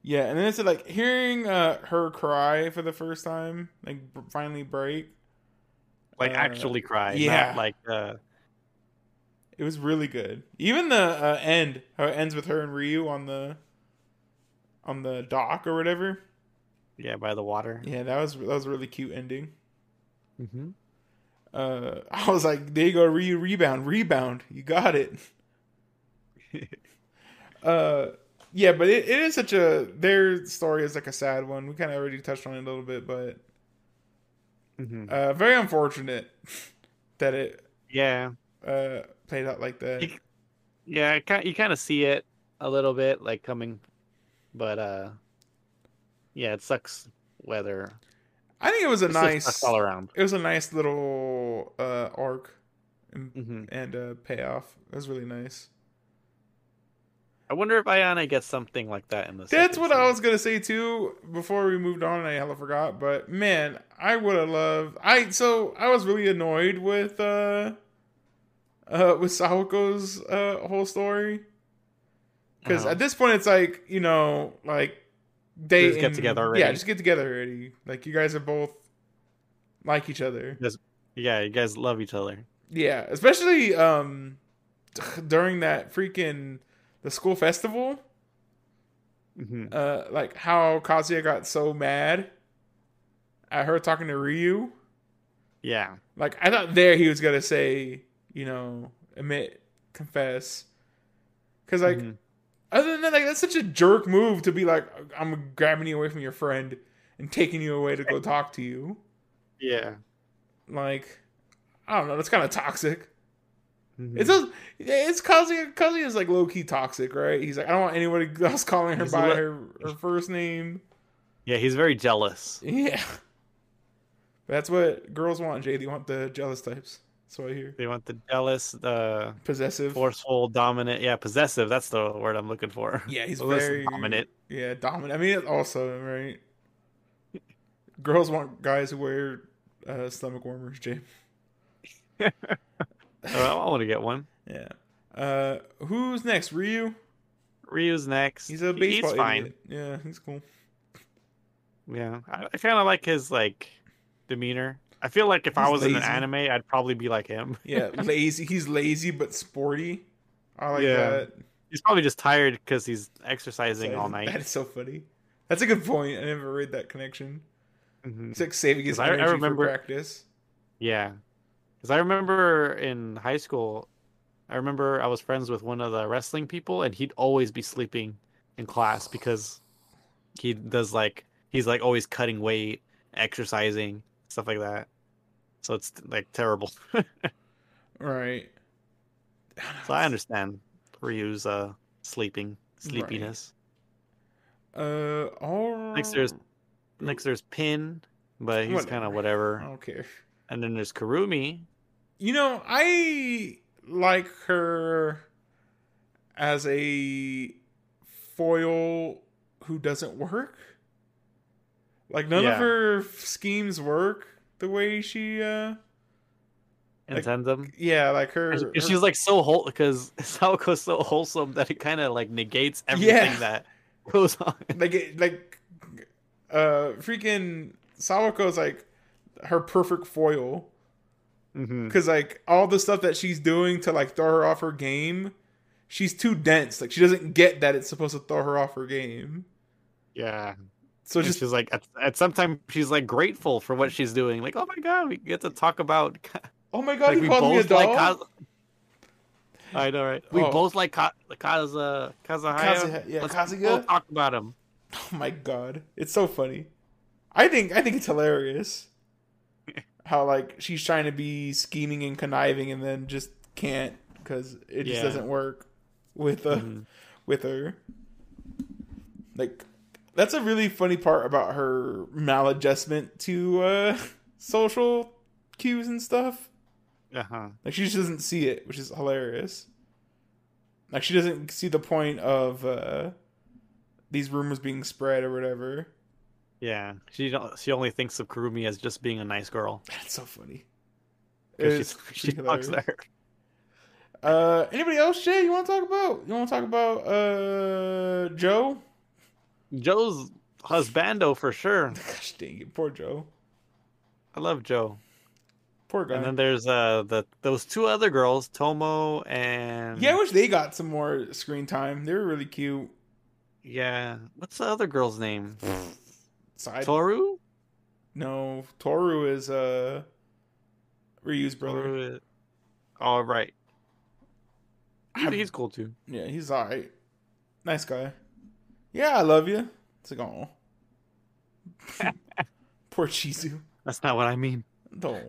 yeah. And then it's like hearing uh, her cry for the first time, like b- finally break. Like Uh, actually cry. yeah. Like uh It was really good. Even the uh, end, how it ends with her and Ryu on the on the dock or whatever. yeah, by the water. Yeah, that was that was a really cute ending. Mm-hmm. Uh, I was like, there you go, Ryu rebound, rebound. You got it. uh, yeah, but it, it is such a their story is like a sad one. We kind of already touched on it a little bit, but hmm uh, very unfortunate that it Yeah. uh played out like that. You- Yeah, you kind of see it a little bit like coming but uh yeah, it sucks weather. I think it was a nice, all around. it was a nice little uh arc and, hmm and uh payoff. It was really nice. I wonder if Ayane gets something like that in the That's what I was gonna say too. Before we moved on, and I hella forgot. But man, I would have loved. I so I was really annoyed with uh, uh, with Sawako's uh whole story because Uh-huh. at this point it's like you know like they Just get together already. Yeah, just get together already. Like you guys are both like each other. Yeah, you guys love each other. Yeah, especially um during that freaking the school festival. hmm uh like how Kazuya got so mad at her talking to Ryu. Yeah. Like I thought there he was gonna say, you know, admit, confess. Cause like Mhm. other than that, like that's such a jerk move to be like, I'm grabbing you away from your friend and taking you away to go talk to you. Yeah. Like I don't know, that's kind of toxic. Mhm. It's a, it's Kazuya. Kazuya is like low key toxic, right? He's like, I don't want anybody else calling her He's by li- her, her first name. yeah, he's very jealous. Yeah. That's what girls want, Jay. They want the jealous types. That's what I hear. They want the jealous, the Possessive. forceful, dominant. Yeah, possessive. That's the word I'm looking for. Yeah, he's very dominant. Yeah, dominant. I mean, also right. Girls want guys who wear uh, stomach warmers, Jay. Oh, I want to get one. Yeah. Uh, who's next? Ryu. Ryu's next. He's a baseball He's fine. idiot. Yeah, he's cool. Yeah, I, I kind of like his like demeanor. I feel like if I He's was in an anime, I'd probably be like him. Yeah, lazy. He's lazy but sporty. I like Yeah. that. He's probably just tired because he's exercising all night. That's so funny. That's a good point. I never read that connection. Mhm. It's like saving his 'Cause I- I energy remember- for practice. Yeah, because I remember in high school, I remember I was friends with one of the wrestling people, and he'd always be sleeping in class because he does like he's like always cutting weight, exercising, stuff like that. So it's like terrible. Right. so I understand Ryu's uh sleeping sleepiness. Uh, all Next there's next there's Pin, but he's kind of whatever. don't. And then there's Kurumi. You know, I like her as a foil who doesn't work. Like none of Yeah. her schemes work the way she uh and Like, him. yeah, like her, her- she's like so whole because Sawako's so wholesome that it kind of like negates everything Yeah. that goes on. like it, like uh freaking Sawako's like her perfect foil hmm because like all the stuff that she's doing to like throw her off her game, she's too dense. Like she doesn't get that it's supposed to throw her off her game. Yeah. So And just she's like at, at some time she's like grateful for what she's doing. Like, oh my god, we get to talk about oh my god, like he we called me a both like dog. Kaz- I know, right? We Oh. both like Ka- Kaza Kazahaya. Kazuha- yeah, Let's Kazuya? both talk about him. Oh my god, it's so funny. I think I think it's hilarious how like she's trying to be scheming and conniving and then just can't because it just Yeah. doesn't work with uh, Mhm. with her. Like that's a really funny part about her maladjustment to uh social cues and stuff. Uh-huh. Like she just doesn't see it, which is hilarious. Like she doesn't see the point of uh these rumors being spread or whatever. Yeah, she don't, she only thinks of Kurumi as just being a nice girl. That's so funny. It's she talks her. Uh, anybody else, Jay? You want to talk about? You want to talk about uh Joe? Joe's husbando for sure. Gosh dang it, poor Joe. I love Joe. Poor guy. And then there's uh the those two other girls, Tomo and yeah, I wish they got some more screen time. They were really cute. yeah. What's the other girl's name? Side. Toru. no, Toru is uh Ryu's brother. Toru is- Oh right. He- I'm- He's cool too. Yeah, he's alright. Nice guy. Yeah, I love you. It's like, oh. Poor Chizu. That's not what I mean. Oh,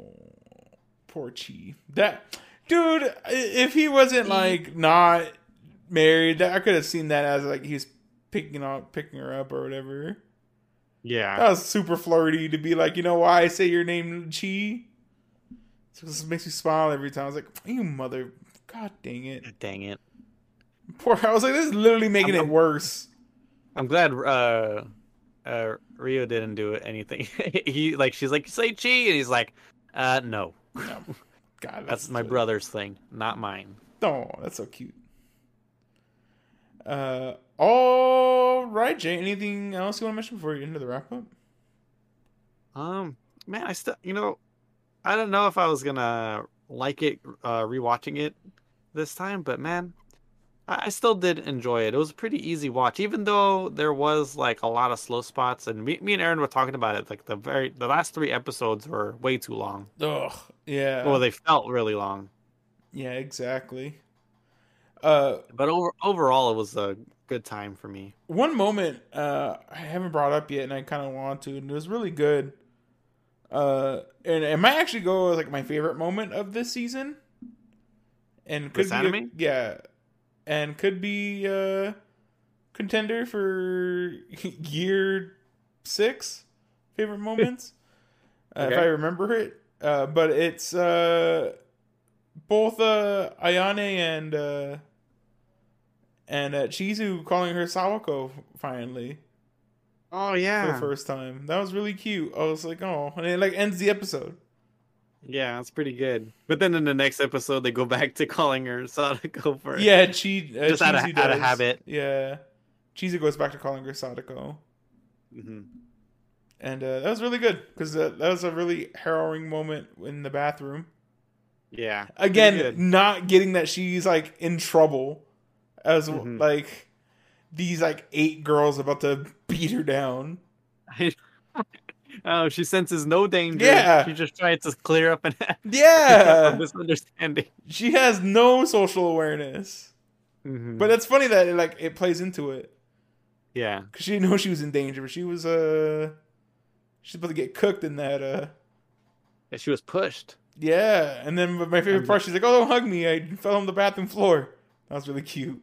poor Chi. That dude, if he wasn't like not married, that I could have seen that as like he's picking up, picking her up or whatever. Yeah. That was super flirty to be like, you know why I say your name Chi? So this makes me smile every time. I was like, you mother, god dang it. Dang it. Poor. I was like, this is literally making I'm- it worse. I'm glad uh uh Ryu didn't do anything. he like she's like say chi and he's like uh no. No. God, That's my brother's thing, not mine. Oh, that's so cute. Uh, all right, Jay. Anything else you want to mention before you get into the wrap up? Um man, I still you know I don't know if I was gonna like it uh rewatching it this time, but man, I, still did enjoy it. It was a pretty easy watch, even though there was like a lot of slow spots and me, me and Aaron were talking about it. Like the very the last three episodes were way too long. Ugh. Yeah. Well, they felt really long. yeah. Exactly. Uh, But over overall, it was a good time for me. one moment uh I haven't brought up yet, and I kind of want to, and it was really good. Uh, and it might actually go as like my favorite moment of this season, and could This be a- anime? yeah, and could be uh contender for year six favorite moments uh, if I remember it. Uh, but it's uh both uh Ayane and uh and uh, Chizu calling her Sawako finally Oh for yeah, the first time. That was really cute. I was like, oh, and it like ends the episode. Yeah, it's pretty good. But then in the next episode, they go back to calling her Sadako for Yeah, Chi uh, Just out of- out of habit. Yeah, Chizu goes back to calling her Sadako, Mhm. and uh, that was really good because uh, that was a really harrowing moment in the bathroom. Yeah, Again, not getting that she's like in trouble, as Mhm. like these like eight girls about to beat her down. oh, she senses no danger. Yeah. she just tries to clear up an Yeah, misunderstanding. she has no social awareness. Mhm. But it's funny that it, like it plays into it yeah, because she didn't know she was in danger. But she was uh, she's about to get cooked in that uh, Yeah, she was pushed. yeah. And then my favorite part, she's like, "Oh, don't hug me! I fell on the bathroom floor." That was really cute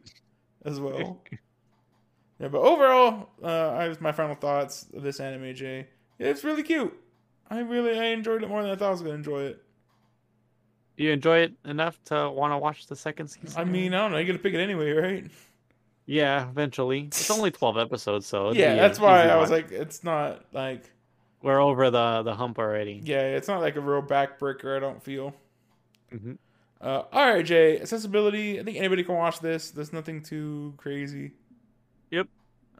as well. yeah, but overall, uh, I was my final thoughts of this anime. Jay, it's really cute. I really I enjoyed it more than I thought I was gonna enjoy it. You enjoy it enough to want to watch the second season? I mean, I don't know. You gotta pick it anyway, right? yeah, eventually. It's only twelve episodes, so yeah, that's why I was like, it's not like we're over the the hump already. yeah, it's not like a real backbreaker. I don't feel. Mm-hmm. Uh, all right, Jay. Accessibility. I think anybody can watch this. There's nothing too crazy. Yep.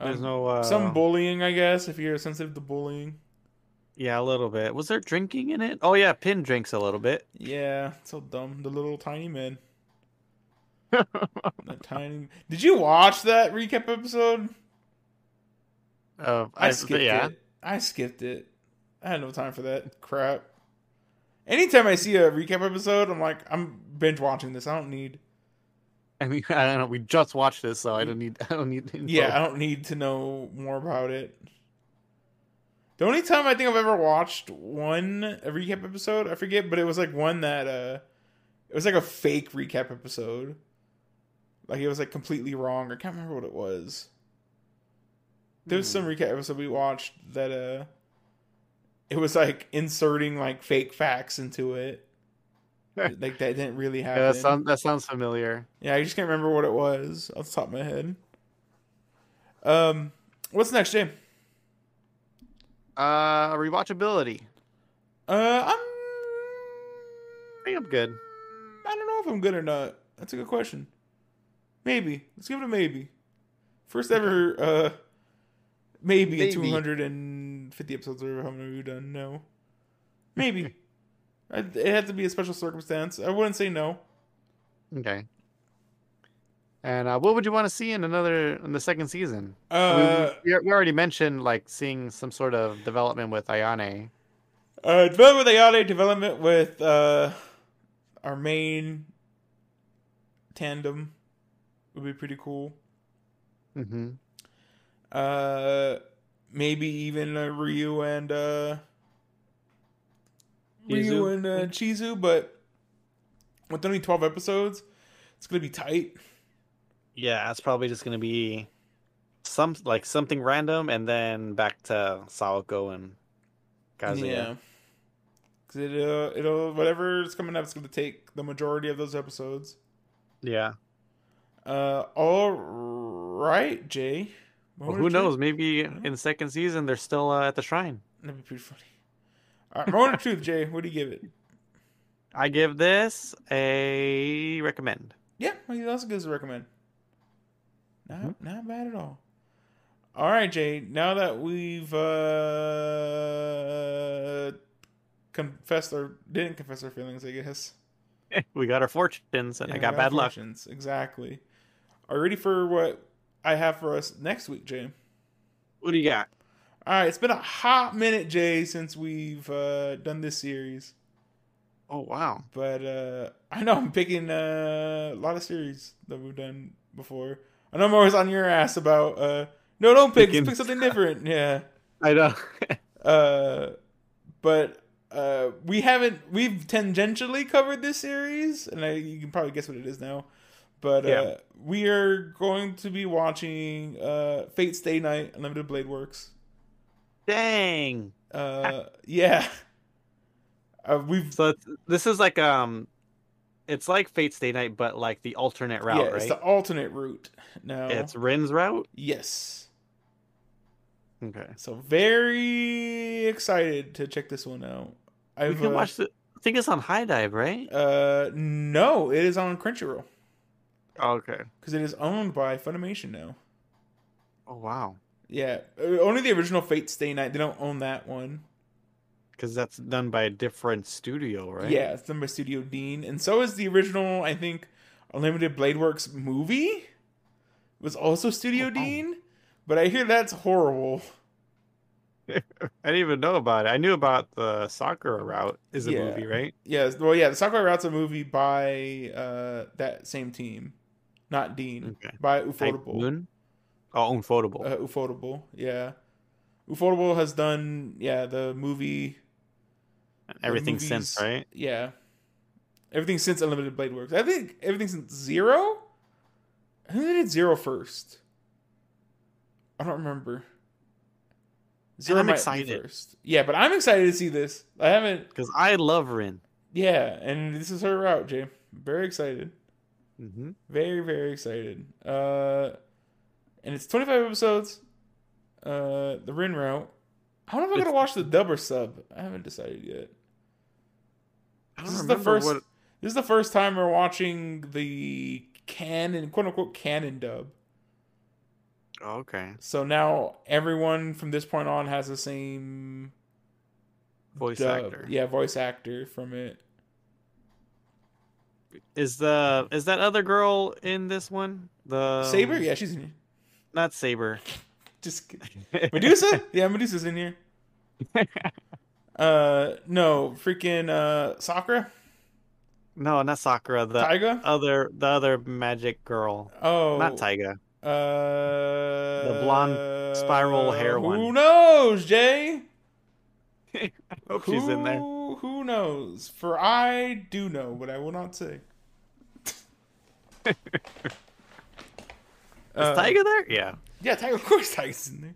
There's Um, no uh, some bullying, I guess, if you're sensitive to bullying. Yeah, a little bit. Was there drinking in it? Oh yeah, Pin drinks a little bit. Yeah, so dumb. The little tiny men. that tiny. Did you watch that recap episode? Uh, I I, skipped yeah. it. I skipped it. I had no time for that crap. Anytime I see a recap episode, I'm like, I'm binge watching this. I don't need. I mean, I don't know. We just watched this, so I don't need. I don't need. Info. Yeah, I don't need to know more about it. The only time I think I've ever watched one a recap episode, I forget, but it was like one that uh it was like a fake recap episode. Like it was like completely wrong. I can't remember what it was. There was some recap episode we watched that uh it was like inserting like fake facts into it. like that didn't really happen. Yeah, that sounds that sounds familiar. Yeah, I just can't remember what it was off the top of my head. Um, what's next, Jay? Uh, rewatchability. Uh, I'm. I think I'm good. I don't know if I'm good or not. That's a good question. Maybe. Let's give it a maybe. First ever. Uh, maybe, Maybe. in 250 episodes or how many we've done. No. Maybe. I- it had to be a special circumstance. I wouldn't say no. Okay. And uh, what would you want to see in another in the second season? Uh, we, we already mentioned like seeing some sort of development with Ayane. uh, development with Ayane, development with uh, our main tandem would be pretty cool. Mm-hmm. Uh, maybe even uh, Ryu and uh, Ryu Chizu? and uh, Chizu, but with only twelve episodes, it's gonna be tight. Yeah, it's probably just gonna be some like something random, and then back to Sawako and Kazuya. Yeah, because it uh, it'll whatever's coming up, it's gonna take the majority of those episodes. Yeah. Uh, all right, Jay. Well, who knows? Maybe in the second season they're still uh, at the shrine. That'd be pretty funny. All right, moment of truth, Jay. What do you give it? I give this a recommend. Yeah, well, that's good a recommend. Not Mhm. not bad at all. All right, Jay. Now that we've uh confessed or didn't confess our feelings, I guess. we got our fortunes, and I Yeah, got bad luck. fortunes. Exactly. Are you ready for what I have for us next week, Jay? What do you got? All right, it's been a hot minute, Jay, since we've uh, done this series. Oh wow. But uh, I know I'm picking uh, a lot of series that we've done before. I know I'm always on your ass about uh, no, don't pick, Picking- pick something different. Yeah. I know. Uh, but uh, we haven't. We've tangentially covered this series, and I, you can probably guess what it is now. But uh, Yeah. we are going to be watching uh, Fate Stay Night Unlimited Blade Works. Dang. Uh, yeah. Uh, we've So this is like um, it's like Fate Stay Night, but like the alternate route, yeah, right? it's the alternate route No, It's Rin's route. yes. Okay. So very excited to check this one out. We I've can uh, watch the. I think it's on HIDIVE, right? uh no, it is on Crunchyroll Oh, okay. because it is owned by Funimation now. Oh wow. Yeah, uh, only the original Fate Stay Night. They don't own that one. Because that's done by a different studio, right? Yeah, it's done by Studio Dean, and so is the original. I think Unlimited Blade Works movie was also Studio Oh. Dean, but I hear that's horrible. I didn't even know about it. I knew about the Sakura route is a Yeah. movie, right? Yes, well, yeah, the Sakura Route's a movie by uh that same team, not Dean, Okay. by Ufotable. Moon? Oh, Unfoldable. Uh, Ufotable, yeah. Ufotable has done yeah the movie Everything movies- since, right? Yeah. Everything since Unlimited Blade Works. I think everything since Zero? I think they did Zero first. I don't remember. Zero I'm excited. first. Yeah, but I'm excited to see this. I haven't. Because I love Rin. Yeah, and this is her route, Jay. Very excited. hmm Very, very excited. Uh, and it's 25 episodes. Uh, the Rin route. I don't know if I'm gonna watch the dub or sub. I haven't decided yet. I This is the first. what. This is the first time we're watching the canon, quote unquote, canon dub. Oh, okay. So now everyone from this point on has the same voice dub. actor. Yeah, voice actor from it. Is the is that other girl in this one? The Saber, yeah, she's in here. not Saber. Just kidding. Medusa, yeah, Medusa's in here. Uh, no, freaking uh, Sakura, no, not Sakura. The Taiga. other the other magic girl. Oh, Not Taiga. Uh, the blonde spiral hair Who one. Who knows, Jay? I hope who, she's in there. Who knows? For I do know, but I will not say. Is Uh, Taiga there? Yeah. Yeah, Tiger, of course Tiger's in there.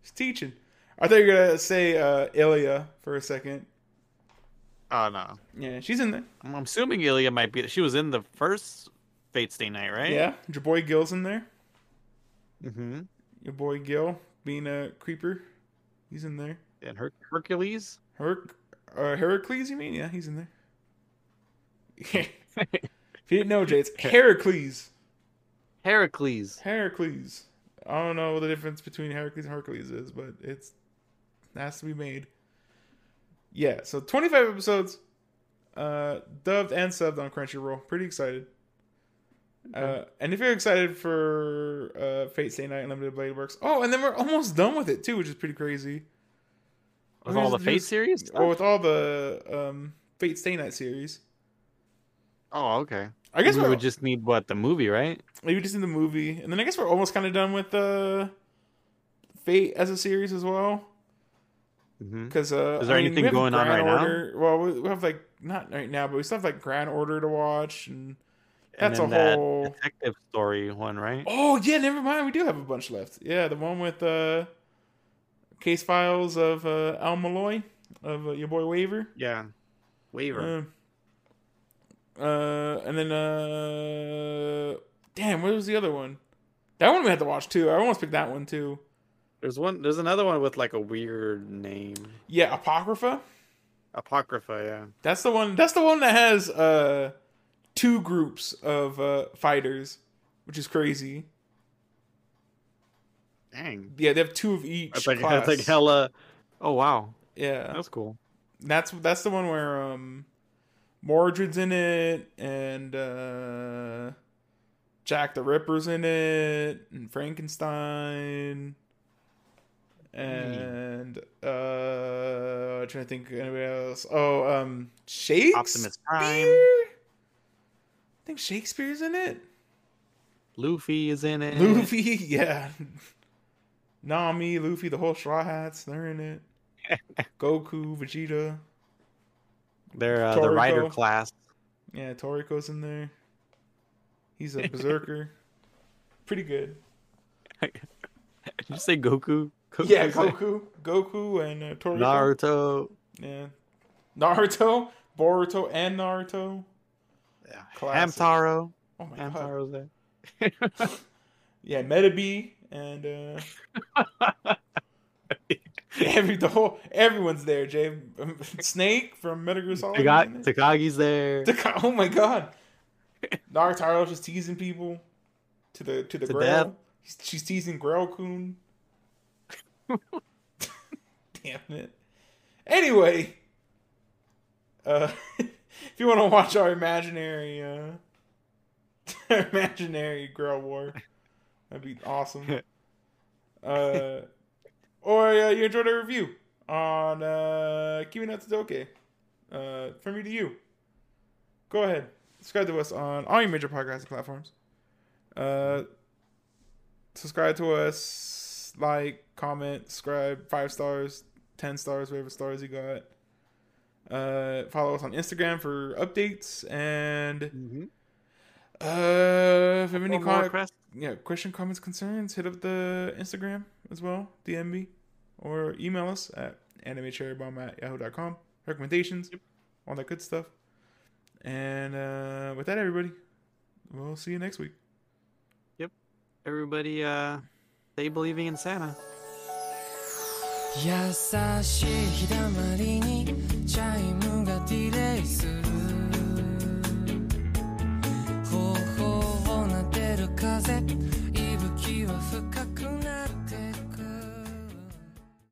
He's teaching. I thought you were gonna say uh, Ilya for a second. Oh no. Yeah, she's in there. I'm assuming Ilya might be. She was in the first Fate Stay Night, right? Yeah, your boy Gil's in there. Mm-hmm. Your boy Gil being a creeper, he's in there. And Her- Hercules. Herc, uh, Heracles, you mean? Yeah, he's in there. if you didn't know, Jay, it's Heracles. Heracles. Heracles. I don't know what the difference between Heracles and Hercules is, but it's it has to be made. Yeah, so 25 episodes, uh, dubbed and subbed on Crunchyroll. Pretty excited. Uh, and if you're excited for uh, Fate Stay Night Unlimited Blade Works, oh, and then we're almost done with it too, which is pretty crazy. With all the Fate just- series. Or with all the um, Fate Stay Night series. Oh, okay. I guess we would just need what the movie, right? maybe just in the movie, and then I guess we're almost kind of done with uh, Fate as a series as well. Mm-hmm. Because uh, Is there I mean, anything we have going on Grand right now? Well, we we have like not right now, but we still have like Grand Order to watch, and that's a and then that whole. detective story one, right? Oh yeah, never mind. We do have a bunch left. Yeah, the one with uh, case files of uh, El-Melloi of uh, your boy Waver. Yeah. Waver. Uh, uh, and then uh, damn, what was the other one? That one we had to watch too. I almost picked that one too. There's one. There's another one with like a weird name. Yeah, Apocrypha. Apocrypha. Yeah. That's the one. That's the one that has uh two groups of uh fighters, which is crazy. Dang. Yeah, they have two of each class. like hella. Oh wow. yeah, That's cool. that's that's the one where um Mordred's in it and uh Jack the Ripper's in it and Frankenstein and uh trying to think of anybody else. Oh, um Shakespeare. Optimus Prime. I think Shakespeare's in it. Luffy is in it. Luffy, yeah. Nami, Luffy, the whole Straw Hats, they're in it. Goku, Vegeta. They're uh, the rider class. Yeah, Toriko's in there. He's a berserker. Pretty good. Did you say Goku? Goku's Yeah. Goku, Goku, and uh, Toriko. Naruto. Yeah, Naruto, Boruto, and Naruto. Yeah. Classic. Hamtaro. Oh my god. Hamtaro's there. Yeah, Metabee and uh, every the whole everyone's there. Jay Snake from Metal Gear Solid. is Taka- in there. Takagi's there. Taka- oh my god, Naruto's just teasing people to the to the To Grail. She's, she's teasing Grail Kun. Damn it. Anyway, uh, if you want to watch our imaginary uh, imaginary Grail War, that'd be awesome. Uh, or uh, you enjoyed our review on uh, Kimi no Todoke, uh, from me to you. Go ahead, subscribe to us on all your major podcasting platforms. Uh, subscribe to us, like, comment, subscribe, five stars, ten stars, whatever stars you got. Uh, follow us on Instagram for updates and Mm-hmm. uh, if you have any Or more yeah, question, comments, concerns, hit up the Instagram as well, DM me, or email us at animecherrybomb at yahoo.com. Recommendations, all that good stuff. And uh, with that, everybody, we'll see you next week. Yep. Everybody, uh, stay believing in Santa. 優しい日だまりにチャイムがディレイする。頬を撫でる風。